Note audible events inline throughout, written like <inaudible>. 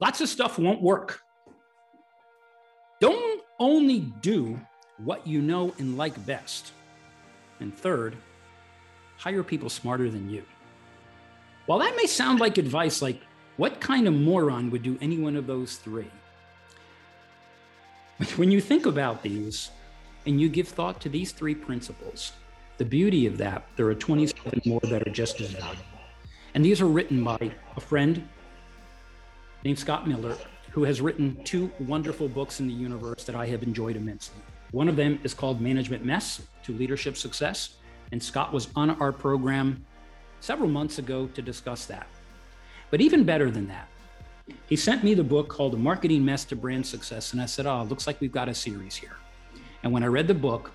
Lots of stuff won't work. Don't only do what you know and like best. And third, hire people smarter than you. While that may sound like advice, like what kind of moron would do any one of those three? When you think about these and you give thought to these three principles, the beauty of that, there are 27 more that are just as valuable. And these are written by a friend named Scott Miller, who has written two wonderful books in the universe that I have enjoyed immensely. One of them is called Management Mess to Leadership Success. And Scott was on our program several months ago to discuss that. But even better than that, he sent me the book called The Marketing Mess to Brand Success. And I said, Oh, it looks like we've got a series here. And when I read the book,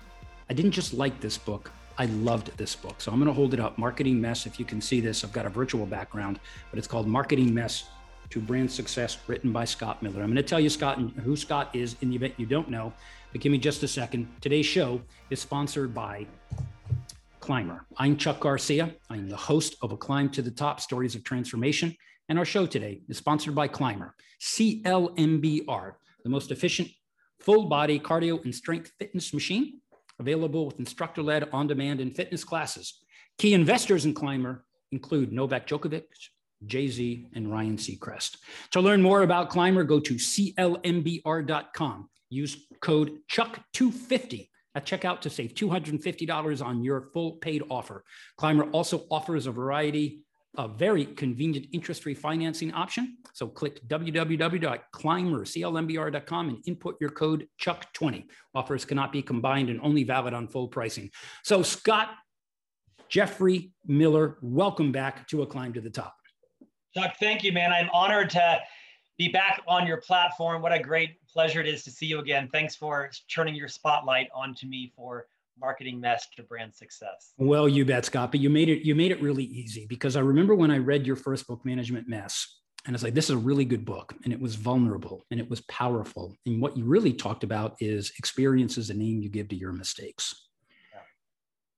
I didn't just like this book, I loved this book. So I'm going to hold it up Marketing Mess. If you can see this, I've got a virtual background, but it's called Marketing Mess to Brand Success, written by Scott Miller. I'm going to tell you Scott and who Scott is in the event you don't know, but give me just a second. Today's show is sponsored by Climber. I'm Chuck Garcia. I'm the host of A Climb to the Top Stories of Transformation. And our show today is sponsored by Climber, CLMBR, the most efficient full body cardio and strength fitness machine available with instructor led on demand and fitness classes. Key investors in Climber include Novak Djokovic, Jay Z, and Ryan Seacrest. To learn more about Climber, go to clmbr.com. Use code CHUCK250 at checkout to save $250 on your full paid offer. Climber also offers a variety of very convenient interest-free financing option. So click www.climberclmbr.com and input your code CHUCK20. Offers cannot be combined and only valid on full pricing. So Scott Jeffrey Miller, welcome back to A Climb to the Top. Chuck, thank you, man. I'm honored to be back on your platform. What a great pleasure it is to see you again. Thanks for turning your spotlight onto me for marketing mess to brand success. Well, you bet, Scott. But you made it you made it really easy because I remember when I read your first book, Management Mess, and it's like this is a really good book, and it was vulnerable and it was powerful. And what you really talked about is experience is the name you give to your mistakes.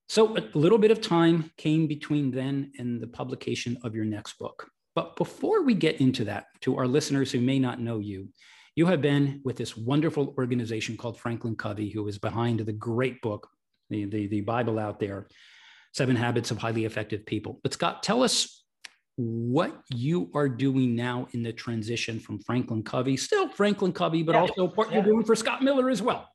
So a little bit of time came between then and the publication of your next book. But before we get into that, to our listeners who may not know you, you have been with this wonderful organization called Franklin Covey, who is behind the great book, the, the, the Bible out there, Seven Habits of Highly Effective People. But Scott, tell us what you are doing now in the transition from Franklin Covey, still Franklin Covey, but yeah. also what yeah. you're doing for Scott Miller as well.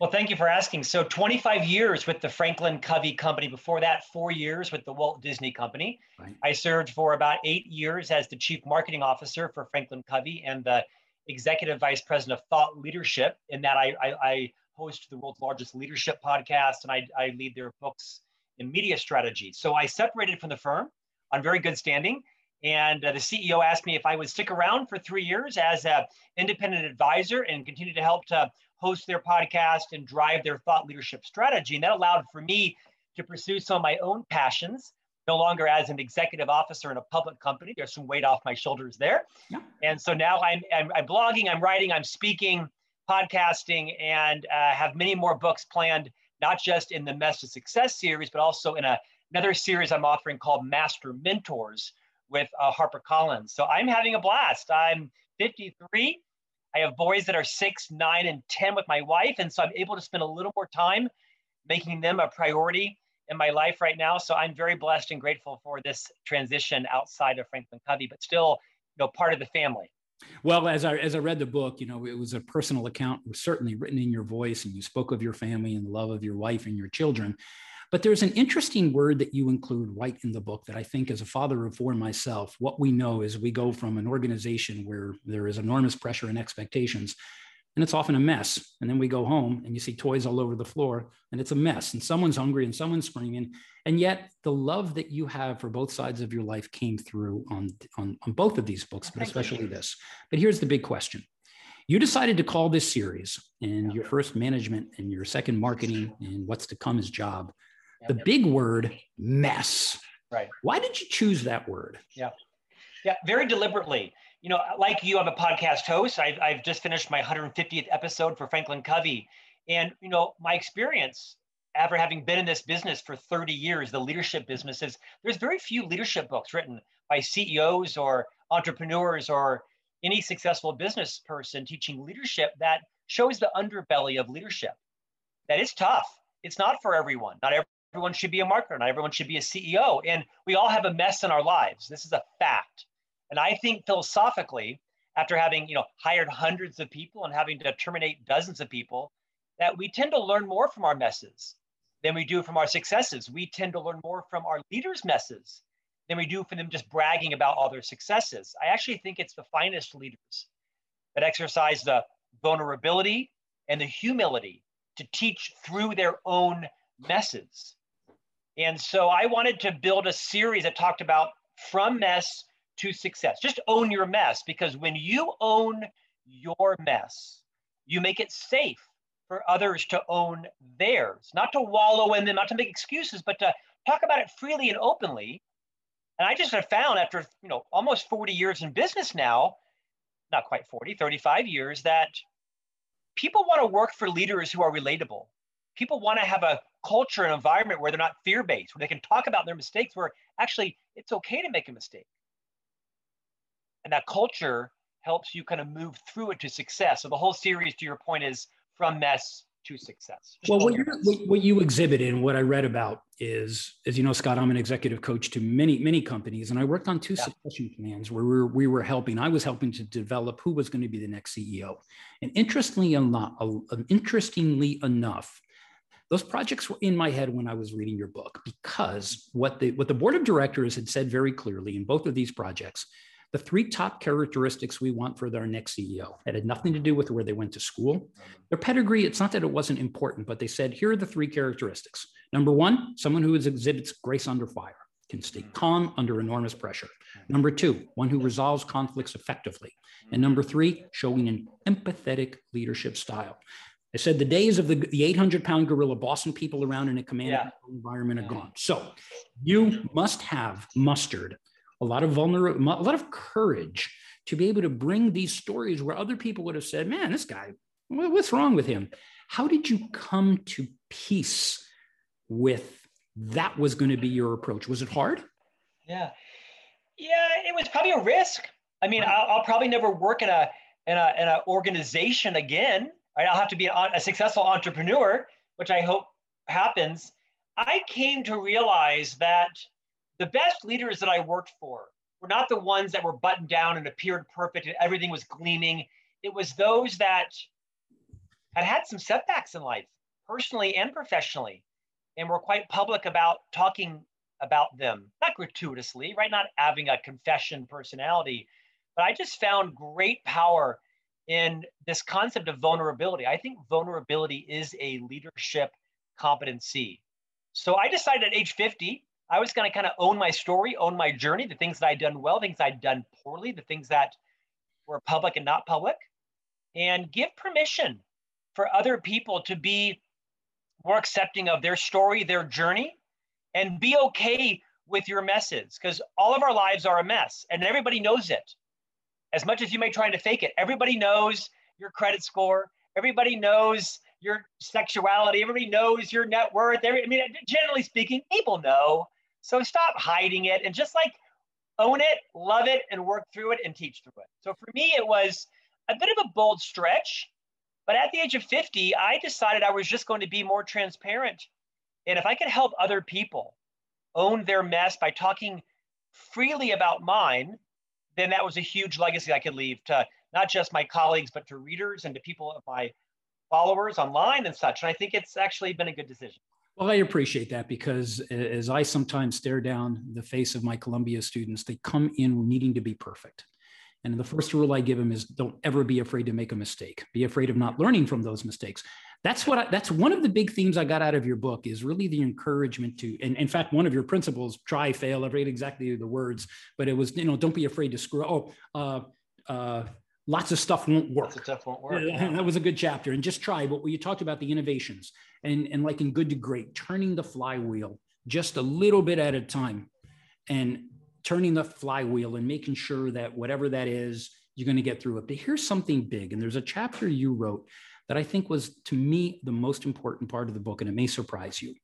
Well, thank you for asking. So, 25 years with the Franklin Covey Company. Before that, four years with the Walt Disney Company. Right. I served for about eight years as the Chief Marketing Officer for Franklin Covey and the Executive Vice President of Thought Leadership. In that, I, I, I host the world's largest leadership podcast and I, I lead their books in media strategy. So, I separated from the firm on very good standing. And uh, the CEO asked me if I would stick around for three years as an independent advisor and continue to help to host their podcast and drive their thought leadership strategy. And that allowed for me to pursue some of my own passions, no longer as an executive officer in a public company. There's some weight off my shoulders there. Yeah. And so now I'm, I'm, I'm, blogging, I'm writing, I'm speaking, podcasting, and uh, have many more books planned, not just in the Mess to Success series, but also in a, another series I'm offering called Master Mentors with uh, HarperCollins. So I'm having a blast. I'm 53. I have boys that are six, nine, and 10 with my wife. And so I'm able to spend a little more time making them a priority in my life right now. So I'm very blessed and grateful for this transition outside of Franklin Covey, but still, you know, part of the family. Well, as I as I read the book, you know, it was a personal account, was certainly written in your voice, and you spoke of your family and the love of your wife and your children. But there's an interesting word that you include right in the book that I think, as a father of four myself, what we know is we go from an organization where there is enormous pressure and expectations, and it's often a mess. And then we go home and you see toys all over the floor, and it's a mess, and someone's hungry and someone's screaming. And yet, the love that you have for both sides of your life came through on, on, on both of these books, but especially this. But here's the big question you decided to call this series and your first management and your second marketing and what's to come is job the big word mess. Right. Why did you choose that word? Yeah. Yeah, very deliberately. You know, like you, I'm a podcast host. I've, I've just finished my 150th episode for Franklin Covey. And, you know, my experience after having been in this business for 30 years, the leadership businesses, there's very few leadership books written by CEOs or entrepreneurs or any successful business person teaching leadership that shows the underbelly of leadership. That it's tough. It's not for everyone. Not everyone should be a marketer. Not everyone should be a CEO. And we all have a mess in our lives. This is a fact. And I think philosophically, after having you know hired hundreds of people and having to terminate dozens of people, that we tend to learn more from our messes than we do from our successes. We tend to learn more from our leaders' messes than we do from them just bragging about all their successes. I actually think it's the finest leaders that exercise the vulnerability and the humility to teach through their own messes. And so I wanted to build a series that talked about from mess to success. Just own your mess because when you own your mess, you make it safe for others to own theirs, not to wallow in them, not to make excuses, but to talk about it freely and openly. And I just have found after, you know, almost 40 years in business now, not quite 40, 35 years, that people want to work for leaders who are relatable. People want to have a culture and environment where they're not fear based, where they can talk about their mistakes, where actually it's okay to make a mistake. And that culture helps you kind of move through it to success. So the whole series, to your point, is from mess to success. Just well, what, what, what, you exhibit and what I read about is, as you know, Scott, I'm an executive coach to many, many companies, and I worked on two yeah. succession plans where we were, we were helping. I was helping to develop who was going to be the next CEO. And interestingly enough, interestingly enough, those projects were in my head when I was reading your book because what the what the board of directors had said very clearly in both of these projects the three top characteristics we want for their next CEO. It had nothing to do with where they went to school. Mm-hmm. Their pedigree, it's not that it wasn't important, but they said, here are the three characteristics. Number one, someone who exhibits grace under fire, can stay mm-hmm. calm under enormous pressure. Mm-hmm. Number two, one who resolves conflicts effectively. And number three, showing an empathetic leadership style. I said the days of the, the 800 pound gorilla bossing people around in a command yeah. environment are gone. So you must have mustered a lot of vulnerability, a lot of courage to be able to bring these stories where other people would have said, man, this guy, what's wrong with him? How did you come to peace with that was going to be your approach? Was it hard? Yeah. Yeah, it was probably a risk. I mean, I'll, I'll probably never work in a in a in an organization again. Right? I'll have to be a, a successful entrepreneur, which I hope happens. I came to realize that the best leaders that I worked for were not the ones that were buttoned down and appeared perfect and everything was gleaming. It was those that had had some setbacks in life, personally and professionally, and were quite public about talking about them, not gratuitously, right? Not having a confession personality, but I just found great power in this concept of vulnerability. I think vulnerability is a leadership competency. So I decided at age 50 I was going to kind of own my story, own my journey, the things that I'd done well, things I'd done poorly, the things that were public and not public, and give permission for other people to be more accepting of their story, their journey, and be okay with your messes because all of our lives are a mess and everybody knows it. As much as you may try to fake it, everybody knows your credit score, everybody knows your sexuality, everybody knows your net worth. Every, I mean, generally speaking, people know. So stop hiding it and just like own it, love it, and work through it and teach through it. So for me, it was a bit of a bold stretch. But at the age of 50, I decided I was just going to be more transparent. And if I could help other people own their mess by talking freely about mine, then that was a huge legacy I could leave to not just my colleagues, but to readers and to people of my followers online and such. And I think it's actually been a good decision. Well, I appreciate that because as I sometimes stare down the face of my Columbia students, they come in needing to be perfect. And the first rule I give them is don't ever be afraid to make a mistake. Be afraid of not learning from those mistakes. That's what I, that's one of the big themes I got out of your book is really the encouragement to, and in fact, one of your principles, try, fail, I forget exactly the words, but it was, you know, don't be afraid to screw. Oh, uh, uh, lots of stuff won't work. Lots of stuff won't work. Yeah. That was a good chapter. And just try. But you talked about the innovations and, and like in good to great, turning the flywheel just a little bit at a time and turning the flywheel and making sure that whatever that is, you're going to get through it. But here's something big. And there's a chapter you wrote that I think was to me the most important part of the book, and it may surprise you.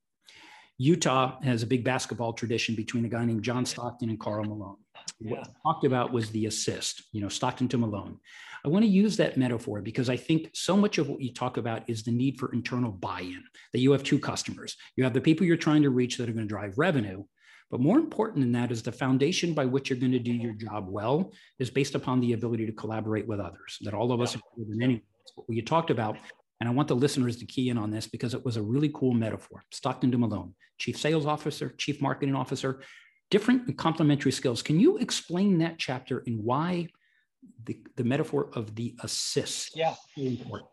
Utah has a big basketball tradition between a guy named John Stockton and Karl Malone. Yeah. What I talked about was the assist, you know, Stockton to Malone. I want to use that metaphor because I think so much of what you talk about is the need for internal buy in, that you have two customers. You have the people you're trying to reach that are going to drive revenue. But more important than that is the foundation by which you're going to do your job well is based upon the ability to collaborate with others, that all of us, yeah. any, what you talked about. And I want the listeners to key in on this because it was a really cool metaphor. Stockton to Malone, chief sales officer, chief marketing officer, different and complementary skills. Can you explain that chapter and why the, the metaphor of the assist yeah. is important?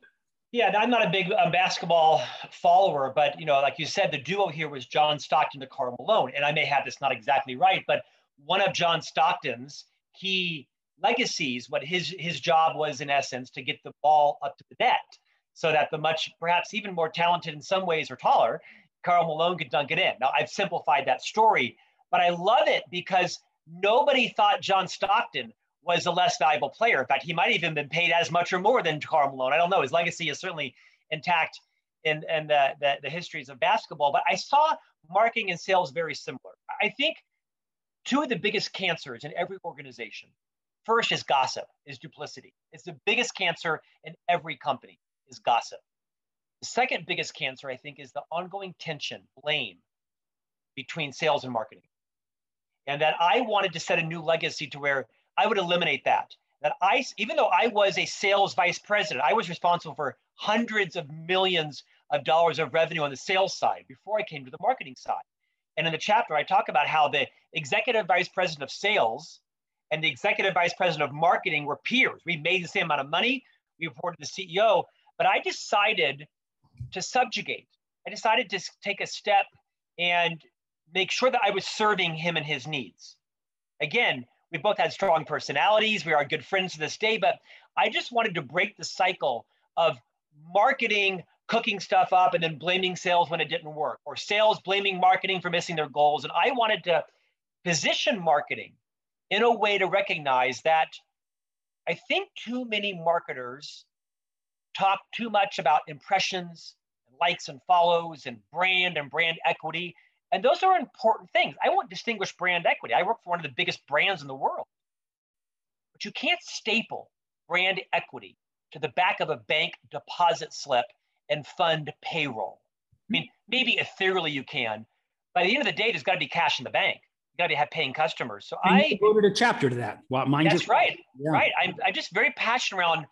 Yeah, I'm not a big um, basketball follower, but you know, like you said, the duo here was John Stockton to Karl Malone, and I may have this not exactly right, but one of John Stockton's key legacies, what his his job was in essence to get the ball up to the net, so that the much perhaps even more talented in some ways or taller Karl Malone could dunk it in. Now I've simplified that story, but I love it because nobody thought John Stockton was a less valuable player. In fact, he might even been paid as much or more than Karl Malone. I don't know. His legacy is certainly intact in, in the, the, the histories of basketball. But I saw marketing and sales very similar. I think two of the biggest cancers in every organization first is gossip, is duplicity. It's the biggest cancer in every company is gossip. The second biggest cancer, I think, is the ongoing tension, blame between sales and marketing and that I wanted to set a new legacy to where I would eliminate that. That I, even though I was a sales vice president, I was responsible for hundreds of millions of dollars of revenue on the sales side before I came to the marketing side. And in the chapter, I talk about how the executive vice president of sales and the executive vice president of marketing were peers. We made the same amount of money. We reported to the CEO, but I decided to subjugate. I decided to take a step and make sure that I was serving him and his needs. Again, we both had strong personalities. We are good friends to this day, but I just wanted to break the cycle of marketing cooking stuff up and then blaming sales when it didn't work, or sales blaming marketing for missing their goals. And I wanted to position marketing in a way to recognize that I think too many marketers talk too much about impressions, likes and follows, and brand and brand equity. And those are important things. I want distinguished brand equity. I work for one of the biggest brands in the world. But you can't staple brand equity to the back of a bank deposit slip and fund payroll. I mean, hmm. maybe ethereally you can. By the end of the day, there's got to be cash in the bank. You got to have paying customers. So and I devoted a chapter to that. Well, mine that's just, right. Yeah. Right. I'm, I'm just very passionate around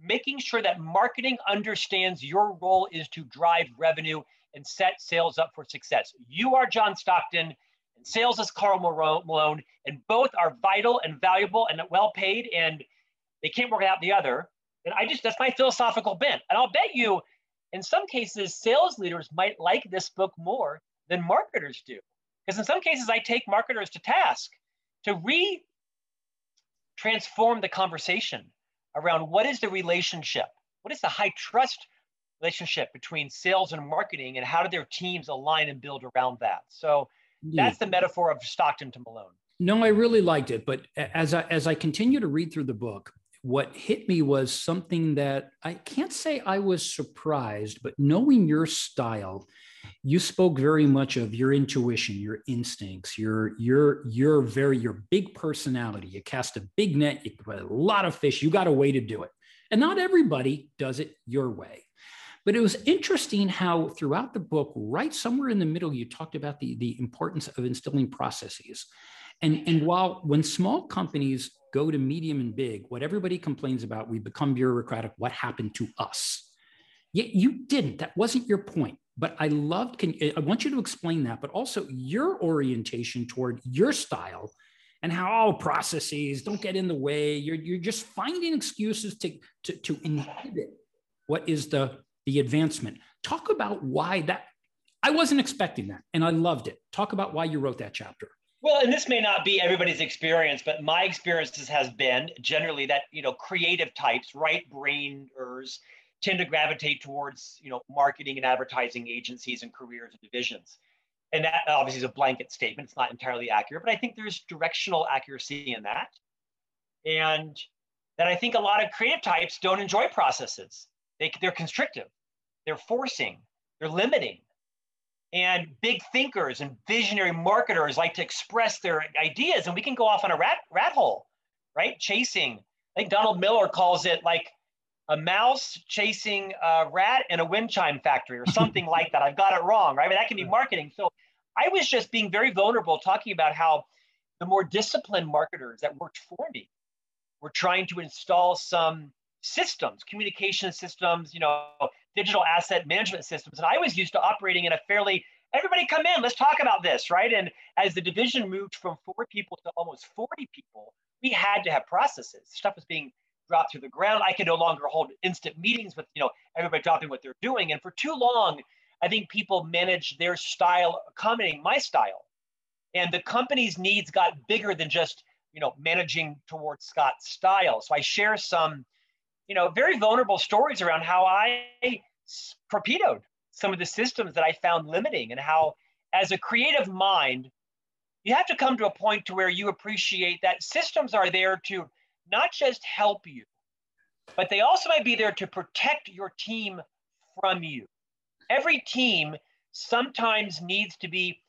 making sure that marketing understands your role is to drive revenue and set sales up for success. You are John Stockton, and sales is Karl Malone, and both are vital and valuable and well paid, and they can't work out the other. And I just, that's my philosophical bent. And I'll bet you, in some cases, sales leaders might like this book more than marketers do. Because in some cases, I take marketers to task to re transform the conversation around what is the relationship? What is the high trust relationship between sales and marketing and how do their teams align and build around that. So yeah. that's the metaphor of stockton to malone. No i really liked it but as i as i continue to read through the book what hit me was something that i can't say i was surprised but knowing your style you spoke very much of your intuition your instincts your your your very your big personality. You cast a big net you put a lot of fish you got a way to do it. And not everybody does it your way but it was interesting how throughout the book, right somewhere in the middle, you talked about the, the importance of instilling processes. And, and while when small companies go to medium and big, what everybody complains about, we become bureaucratic, what happened to us? Yet you didn't. That wasn't your point. But I loved, can, eh, I want you to explain that, but also your orientation toward your style and how oh, processes don't get in the way. You're, you're just finding excuses to, to, to inhibit what is the the advancement. Talk about why that. I wasn't expecting that, and I loved it. Talk about why you wrote that chapter. Well, and this may not be everybody's experience, but my experiences has been generally that you know creative types, right brainers, tend to gravitate towards you know marketing and advertising agencies and careers and divisions. And that obviously is a blanket statement. It's not entirely accurate, but I think there's directional accuracy in that. And that I think a lot of creative types don't enjoy processes. They, they're constrictive. They're forcing, they're limiting. And big thinkers and visionary marketers like to express their ideas, and we can go off on a rat, rat hole, right? Chasing. I think Donald Miller calls it like a mouse chasing a rat in a wind chime factory or <laughs> something like that. I've got it wrong, right? But that can be marketing. So I was just being very vulnerable talking about how the more disciplined marketers that worked for me were trying to install some systems, communication systems, you know, digital asset management systems. And I was used to operating in a fairly everybody come in, let's talk about this, right? And as the division moved from four people to almost 40 people, we had to have processes. Stuff was being dropped through the ground. I could no longer hold instant meetings with, you know, everybody dropping what they're doing. And for too long, I think people managed their style accommodating my style. And the company's needs got bigger than just, you know, managing towards Scott's style. So I share some, you know, very vulnerable stories around how I torpedoed some of the systems that I found limiting and how as a creative mind, you have to come to a point to where you appreciate that systems are there to not just help you, but they also might be there to protect your team from you. Every team sometimes needs to be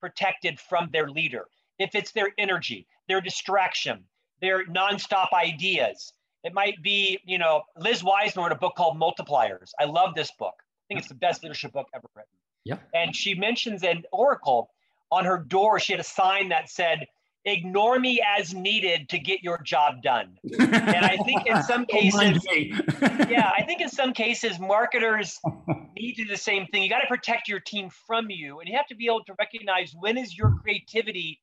protected from their leader. If it's their energy, their distraction, their nonstop ideas. It might be, you know, Liz Wiseman wrote a book called Multipliers. I love this book. I think it's the best leadership book ever written. Yeah. And she mentions an Oracle on her door. She had a sign that said, ignore me as needed to get your job done. And I think in some <laughs> cases, <laughs> yeah, I think in some cases, marketers <laughs> need to do the same thing. You got to protect your team from you, and you have to be able to recognize when is your creativity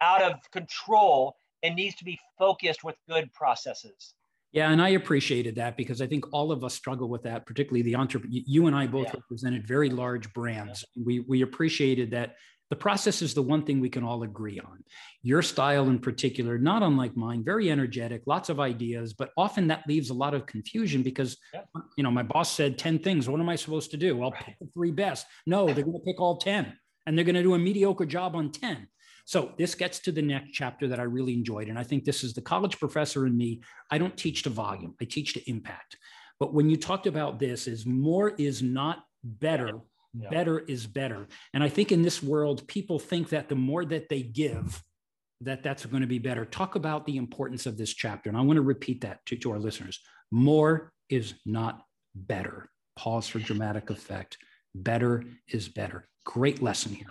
out of control and needs to be focused with good processes. Yeah, and I appreciated that because I think all of us struggle with that, particularly the entrepreneur. You and I both yeah. represented very large brands. Yeah. We we appreciated that the process is the one thing we can all agree on. Your style, in particular, not unlike mine, very energetic, lots of ideas, but often that leaves a lot of confusion because, yeah. you know, my boss said 10 things. What am I supposed to do? Well, right. pick the three best. No, they're going to pick all 10 and they're going to do a mediocre job on 10. So this gets to the next chapter that I really enjoyed. And I think this is the college professor in me. I don't teach to volume, I teach to impact. But when you talked about this, is more is not better yeah. better is better and i think in this world people think that the more that they give that that's going to be better talk about the importance of this chapter and i want to repeat that to, to our listeners more is not better pause for dramatic effect better is better great lesson here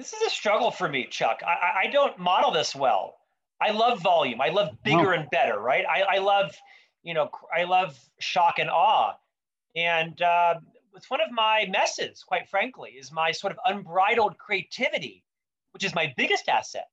this is a struggle for me chuck. I, I don't model this well. I love volume. I love bigger and better right? I, I love you know i love shock and awe. And uh, it's one of my messes, quite frankly, is my sort of unbridled creativity, which is my biggest asset,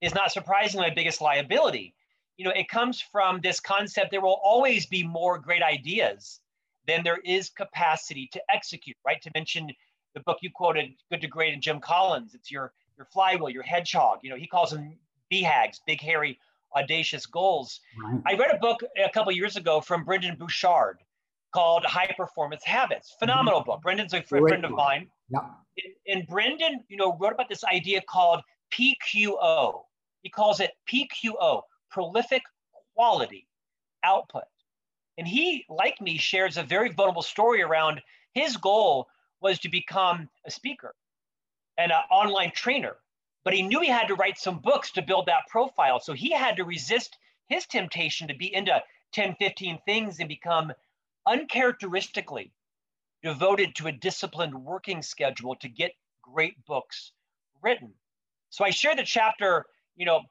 is not surprisingly my biggest liability. You know, it comes from this concept there will always be more great ideas than there is capacity to execute, right? To mention the book you quoted, Good to Great, and Jim Collins, it's your your flywheel, your hedgehog. You know, he calls them BHAGs, big, hairy, audacious goals. Right. I read a book a couple years ago from Brendon Burchard called High Performance Habits. Mm-hmm. Phenomenal mm-hmm. book. Brendon's a friend, friend of mine. Yeah. And, and Brendan, you know, wrote about this idea called PQO. He calls it PQO, prolific quality output. And he, like me, shares a very vulnerable story around his goal was to become a speaker and an online trainer. But he knew he had to write some books to build that profile. So he had to resist his temptation to be into 10, 15 things and become uncharacteristically devoted to a disciplined working schedule to get great books written. So I share the chapter, you know,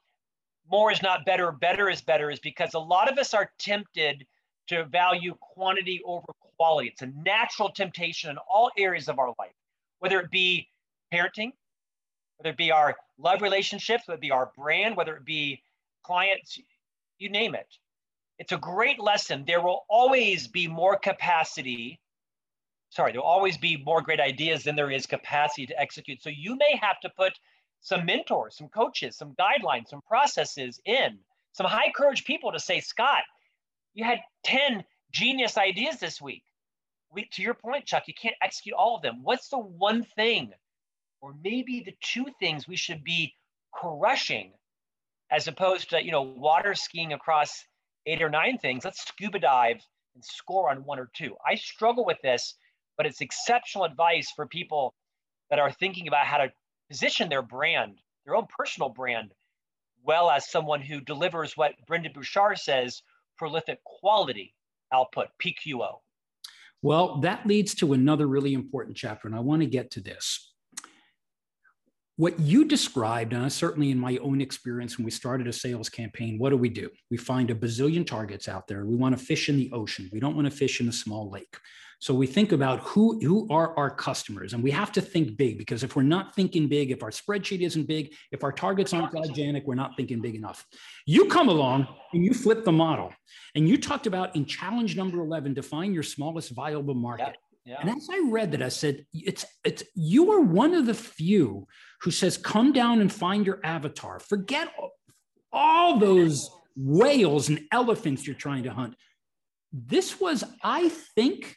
more is not better, better is better, is because a lot of us are tempted to value quantity over quality. It's a natural temptation in all areas of our life, whether it be parenting, whether it be our love relationships, whether it be our brand, whether it be clients, you name it. It's a great lesson. There will always be more capacity. Sorry, there will always be more great ideas than there is capacity to execute. So you may have to put some mentors, some coaches, some guidelines, some processes in, some high courage people to say, Scott, you had 10 genius ideas this week. We, to your point, Chuck, you can't execute all of them. What's the one thing, or maybe the two things we should be crushing as opposed to, you know, water skiing across eight or nine things. Let's scuba dive and score on one or two. I struggle with this, but it's exceptional advice for people that are thinking about how to position their brand, their own personal brand, well as someone who delivers what Brendon Burchard says prolific quality output, PQO. Well, that leads to another really important chapter, and I want to get to this. What you described, and certainly in my own experience when we started a sales campaign, what do we do? We find a bazillion targets out there. We want to fish in the ocean. We don't want to fish in a small lake. So we think about who, who are our customers, and we have to think big because if we're not thinking big, if our spreadsheet isn't big, if our targets aren't gigantic, we're not thinking big enough. You come along and you flip the model, and you talked about in challenge number 11, define your smallest viable market. Yeah. And as I read that, I said, it's it's you are one of the few who says, come down and find your avatar. Forget all those whales and elephants you're trying to hunt. This was, I think,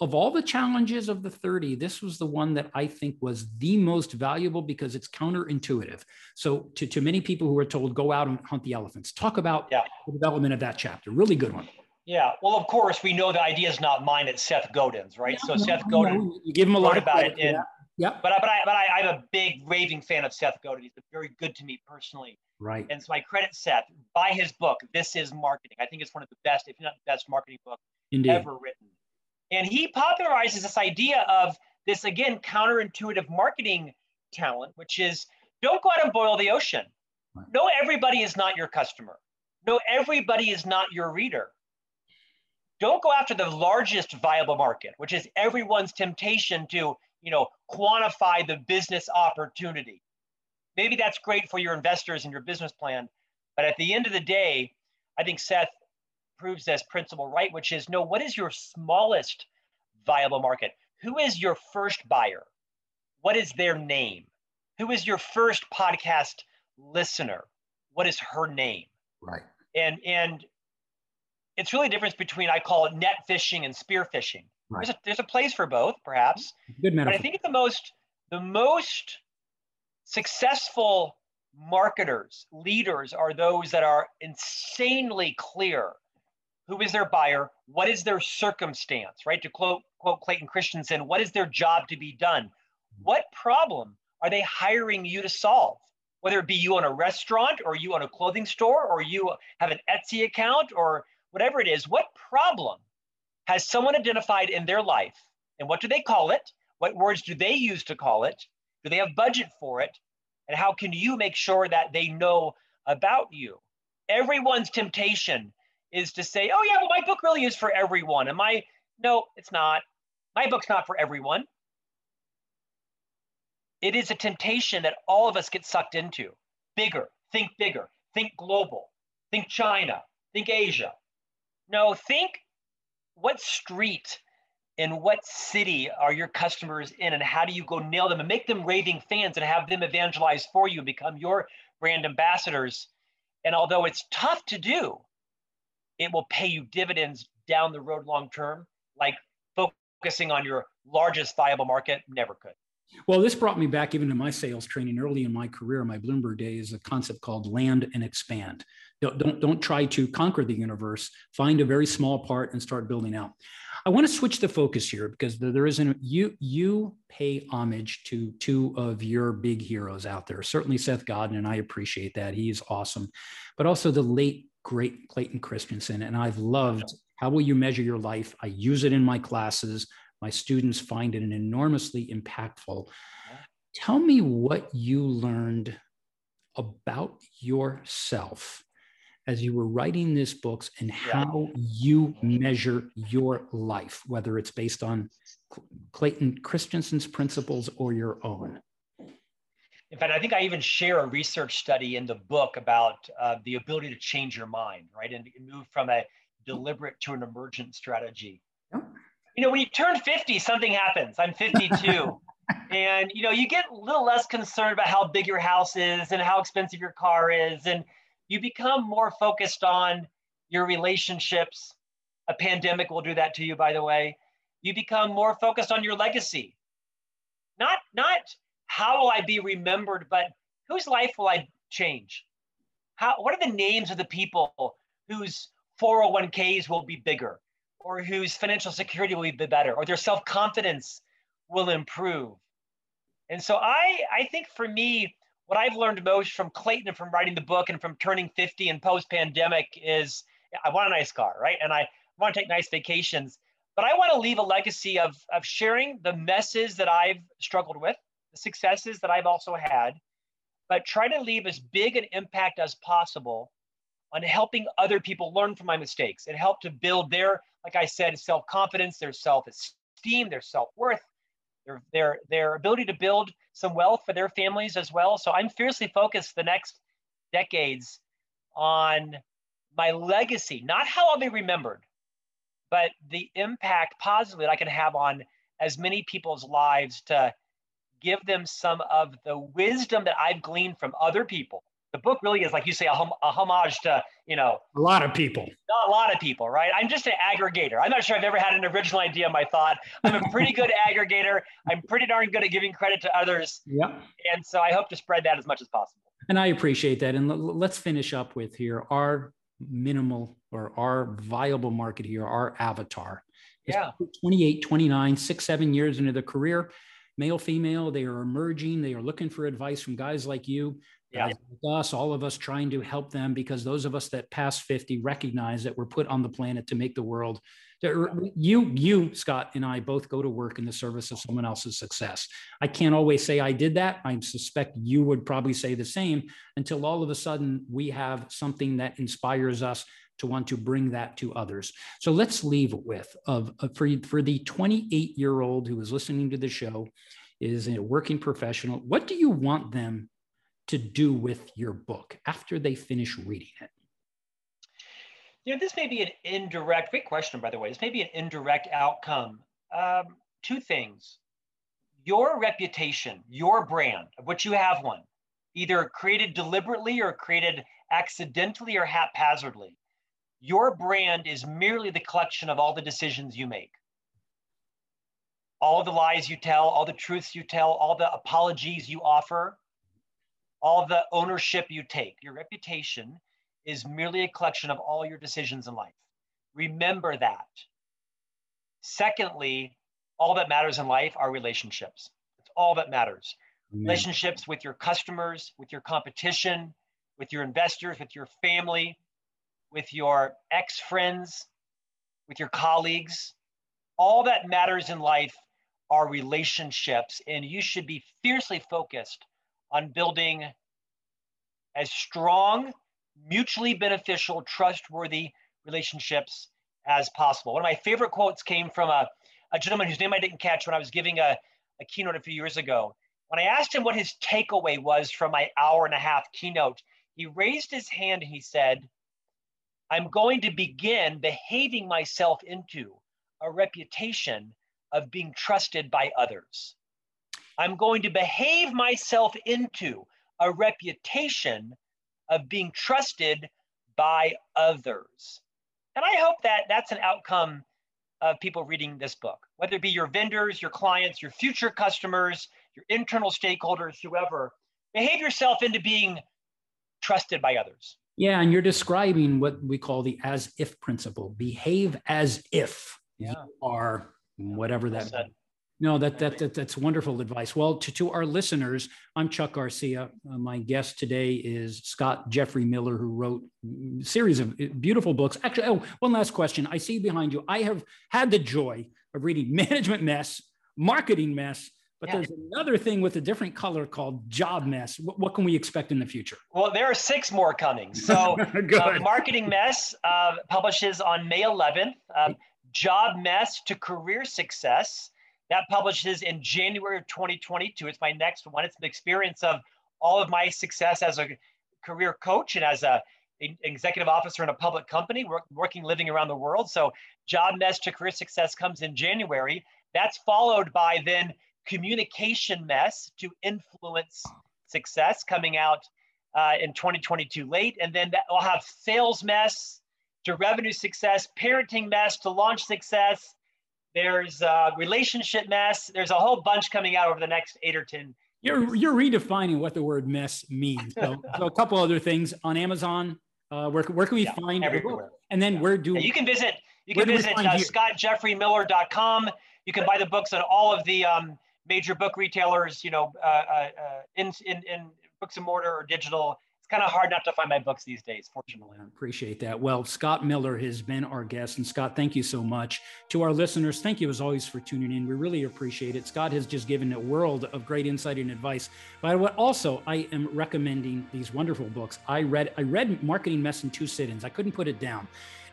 of all the challenges of the 30, this was the one that I think was the most valuable because it's counterintuitive. So, to, to many people who are told, go out and hunt the elephants, talk about yeah. the development of that chapter. Really good one. Yeah. Well, of course, we know the idea is not mine, it's Seth Godin's, right? Yeah, so, no, Seth Godin, no, you give him a lot about it. In, yeah. But, but, I, but I, I'm a big raving fan of Seth Godin. He's been very good to me personally. Right. And so I credit Seth. Buy his book, This is Marketing. I think it's one of the best, if not the best marketing book Indeed. ever written. And he popularizes this idea of this, again, counterintuitive marketing talent, which is don't go out and boil the ocean. Right. No, everybody is not your customer. No, everybody is not your reader. Don't go after the largest viable market, which is everyone's temptation to, you know, quantify the business opportunity. Maybe that's great for your investors and your business plan, but at the end of the day, I think Seth proves this principle right, which is no, what is your smallest viable market? Who is your first buyer? What is their name? Who is your first podcast listener? What is her name? Right. And and it's really a difference between I call it net fishing and spear fishing. Right. There's a there's a place for both, perhaps. Good metaphor. But I think the most the most successful marketers, leaders are those that are insanely clear who is their buyer? What is their circumstance, right? To quote, quote Clayton Christensen, what is their job to be done? What problem are they hiring you to solve? Whether it be you on a restaurant or you on a clothing store or you have an Etsy account or whatever it is, what problem has someone identified in their life? And what do they call it? What words do they use to call it? Do they have budget for it? And how can you make sure that they know about you? Everyone's temptation is to say, oh, yeah, well, my book really is for everyone. And my, no, it's not. My book's not for everyone. It is a temptation that all of us get sucked into. Bigger, think bigger, think global, think China, think Asia. No, think what street and what city are your customers in and how do you go nail them and make them raving fans and have them evangelize for you and become your brand ambassadors. And although it's tough to do, it will pay you dividends down the road long term, like focusing on your largest viable market never could. Well, this brought me back even to my sales training early in my career, my Bloomberg days, a concept called land and expand. Don't, don't, don't try to conquer the universe, find a very small part and start building out. I want to switch the focus here because there isn't you you pay homage to two of your big heroes out there. Certainly Seth Godin, and I appreciate that. He's awesome. But also the late great Clayton Christensen. And I've loved how will you measure your life? I use it in my classes. My students find it an enormously impactful. Tell me what you learned about yourself as you were writing this books and how you measure your life, whether it's based on Clayton Christensen's principles or your own. In fact, I think I even share a research study in the book about uh, the ability to change your mind, right? And move from a deliberate to an emergent strategy. Yep. You know, when you turn 50, something happens. I'm 52. <laughs> and, you know, you get a little less concerned about how big your house is and how expensive your car is. And you become more focused on your relationships. A pandemic will do that to you, by the way. You become more focused on your legacy. Not, not how will I be remembered, but whose life will I change? How, what are the names of the people whose 401ks will be bigger or whose financial security will be better or their self-confidence will improve? And so I, I think for me, what I've learned most from Clayton and from writing the book and from turning 50 and post pandemic is I want a nice car, right? And I want to take nice vacations, but I want to leave a legacy of, of sharing the messes that I've struggled with, successes that I've also had, but try to leave as big an impact as possible on helping other people learn from my mistakes and help to build their, like I said, self confidence, their self esteem, their self worth, their, their, their ability to build some wealth for their families as well. So I'm fiercely focused the next decades on my legacy, not how I'll be remembered, but the impact positively that I can have on as many people's lives to give them some of the wisdom that I've gleaned from other people. The book really is like you say a, hom- a homage to you know a lot of people. Not a lot of people right? I'm just an aggregator. I'm not sure i've ever had an original idea in my thought. I'm a pretty good <laughs> aggregator. I'm pretty darn good at giving credit to others. Yeah and so i hope to spread that as much as possible. And i appreciate that. And l- let's finish up with here our minimal or our viable market here our avatar. Yeah. 28 29 6 7 years into the career male female they are emerging they are looking for advice from guys like you yeah. like us, all of us trying to help them because those of us that pass 50 recognize that we're put on the planet to make the world. Er, you, you, Scott, and I both go to work in the service of someone else's success. I can't always say I did that. I suspect you would probably say the same until all of a sudden we have something that inspires us to want to bring that to others. So let's leave with of, of for, for the 28 year old who is listening to the show, is a working professional. What do you want them to do with your book after they finish reading it? You know, this may be an indirect, great question, by the way. This may be an indirect outcome. Um, two things your reputation, your brand, of which you have one, either created deliberately or created accidentally or haphazardly. Your brand is merely the collection of all the decisions you make. All the lies you tell, all the truths you tell, all the apologies you offer, all the ownership you take. Your reputation is merely a collection of all your decisions in life. Remember that. Secondly, all that matters in life are relationships. It's all that matters. Amen. Relationships with your customers, with your competition, with your investors, with your family, with your ex friends, with your colleagues. All that matters in life are relationships, and you should be fiercely focused on building as strong, mutually beneficial, trustworthy relationships as possible. One of my favorite quotes came from a, a gentleman whose name I didn't catch when I was giving a, a keynote a few years ago. When I asked him what his takeaway was from my hour and a half keynote, he raised his hand and he said, I'm going to begin behaving myself into a reputation of being trusted by others. I'm going to behave myself into a reputation of being trusted by others. And I hope that that's an outcome of people reading this book, whether it be your vendors, your clients, your future customers, your internal stakeholders, whoever. Behave yourself into being trusted by others. Yeah, and you're describing what we call the as if principle. Behave as if yeah. you are whatever that well no, that, that, that, that's wonderful advice. Well, to, to our listeners, I'm Chuck Garcia. Uh, my guest today is Scott Jeffrey Miller, who wrote a series of uh, beautiful books. Actually, oh, one last question. I see behind you. I have had the joy of reading <laughs> Management Mess, Marketing Mess, but yeah. there's another thing with a different color called Job Mess. What, what, can we expect in the future? Well, there are six more coming. So, <laughs> uh, Marketing Mess uh, publishes on May 11th. Um, Job Mess to Career Success that publishes in January of 2022. It's my next one. It's an experience of all of my success as a career coach and as a executive officer in a public company, work, working, living around the world. So job mess to career success comes in January. That's followed by then communication mess to influence success coming out uh, in 2022 late. And then that will have sales mess to revenue success, parenting mess to launch success, there's a relationship mess. There's a whole bunch coming out over the next eight or 10 you're, you're redefining what the word mess means. So, <laughs> so a couple other things on Amazon. Uh, where, where can we yeah, find everywhere? And then yeah. where do yeah, you can visit? You can visit uh, scottjeffreymiller.com. You can buy the books on all of the um, major book retailers, you know, uh, uh, uh, in, in, in books and mortar or digital. It's kind of hard not to find my books these days, fortunately. I appreciate that. Well, Scott Miller has been our guest. And Scott, thank you so much. To our listeners, thank you as always for tuning in. We really appreciate it. Scott has just given a world of great insight and advice. But what also I am recommending these wonderful books. I read I read Marketing Mess in two sit-ins. I couldn't put it down.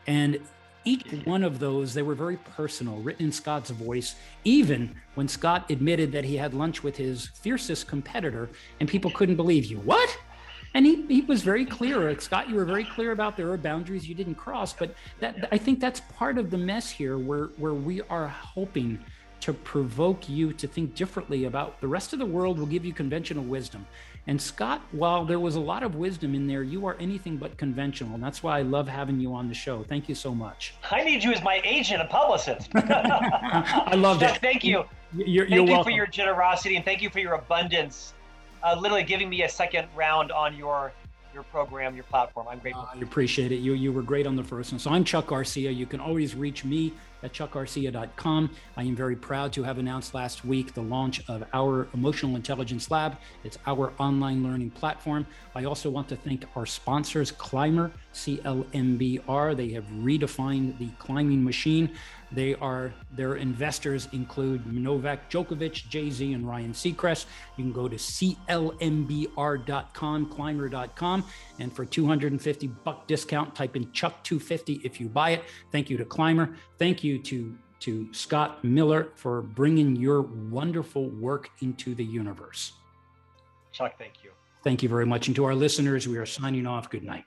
And each one of those, they were very personal, written in Scott's voice, even when Scott admitted that he had lunch with his fiercest competitor and people couldn't believe you. What? And he, he was very clear. Uh, Scott, you were very clear about there are boundaries you didn't cross. But that I think that's part of the mess here where, where we are hoping to provoke you to think differently about the rest of the world will give you conventional wisdom. And Scott, while there was a lot of wisdom in there, you are anything but conventional. And that's why I love having you on the show. Thank you so much. I need you as my agent and publicist. <laughs> I love that. <laughs> Thank you. You're, thank you for your generosity and thank you for your abundance. Uh, literally giving me a second round on your your program, your platform. I'm grateful. Uh, I appreciate it. You you were great on the first one. So I'm Chuck Garcia. You can always reach me at chuckgarcia.com. I am very proud to have announced last week the launch of our Emotional Intelligence Lab. It's our online learning platform. I also want to thank our sponsors, Climber, CLMBR. They have redefined the climbing machine. They are their investors include Novak Djokovic, Jay Z, and Ryan Seacrest. You can go to clmbr.com, climber.com, and for 250 buck discount, type in Chuck 250 if you buy it. Thank you to Climber. Thank you to to Scott Miller for bringing your wonderful work into the universe. Chuck, thank you. Thank you very much. And to our listeners, we are signing off. Good night.